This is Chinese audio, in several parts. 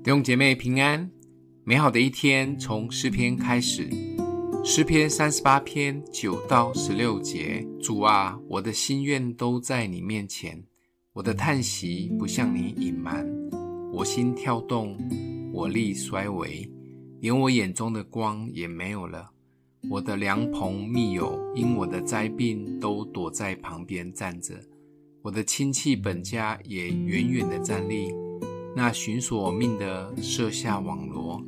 弟兄姐妹平安，美好的一天从诗篇开始。诗篇三十八篇九到十六节：主啊，我的心愿都在你面前，我的叹息不向你隐瞒。我心跳动，我力衰微，连我眼中的光也没有了。我的良朋密友因我的灾病都躲在旁边站着，我的亲戚本家也远远的站立。那寻索我命的设下网罗，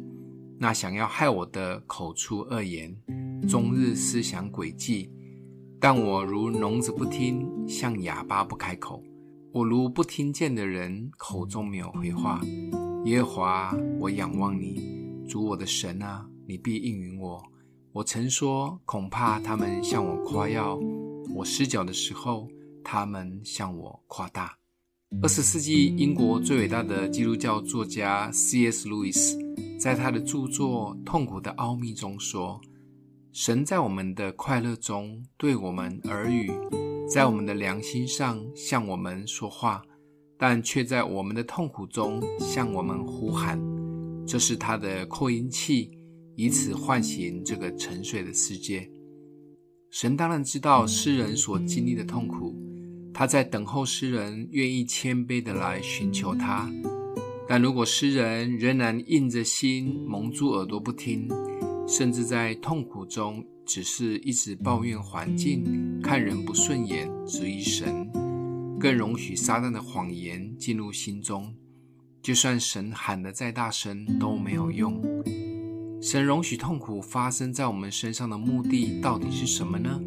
那想要害我的口出恶言，终日思想诡计。但我如聋子不听，像哑巴不开口。我如不听见的人，口中没有回话。耶和华，我仰望你，主我的神啊，你必应允我。我曾说，恐怕他们向我夸耀；我失脚的时候，他们向我夸大。二十世纪英国最伟大的基督教作家 C.S. 路易斯在他的著作《痛苦的奥秘》中说：“神在我们的快乐中对我们耳语，在我们的良心上向我们说话，但却在我们的痛苦中向我们呼喊。这是他的扩音器，以此唤醒这个沉睡的世界。神当然知道诗人所经历的痛苦。”他在等候诗人愿意谦卑的来寻求他，但如果诗人仍然硬着心蒙住耳朵不听，甚至在痛苦中只是一直抱怨环境、看人不顺眼、质疑神，更容许撒旦的谎言进入心中，就算神喊得再大声都没有用。神容许痛苦发生在我们身上的目的到底是什么呢？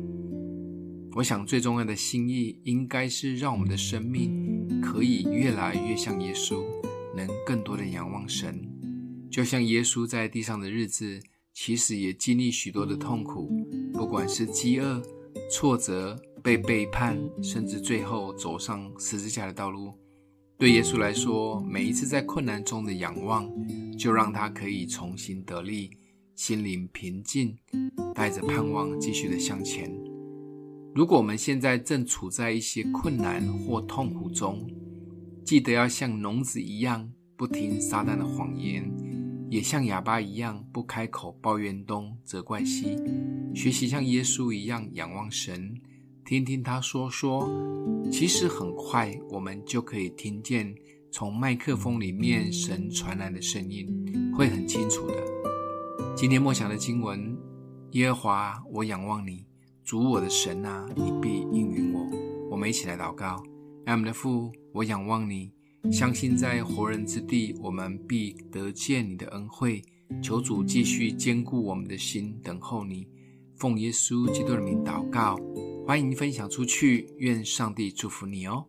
我想最重要的心意，应该是让我们的生命可以越来越像耶稣，能更多的仰望神。就像耶稣在地上的日子，其实也经历许多的痛苦，不管是饥饿、挫折、被背叛，甚至最后走上十字架的道路。对耶稣来说，每一次在困难中的仰望，就让他可以重新得力，心灵平静，带着盼望继续的向前。如果我们现在正处在一些困难或痛苦中，记得要像聋子一样不听撒旦的谎言，也像哑巴一样不开口抱怨东责怪西，学习像耶稣一样仰望神，听听他说说。其实很快我们就可以听见从麦克风里面神传来的声音，会很清楚的。今天默想的经文：耶和华，我仰望你。主我的神啊，你必应允我。我们一起来祷告：爱我们的父，我仰望你，相信在活人之地，我们必得见你的恩惠。求主继续坚固我们的心，等候你。奉耶稣基督的名祷告，欢迎分享出去。愿上帝祝福你哦。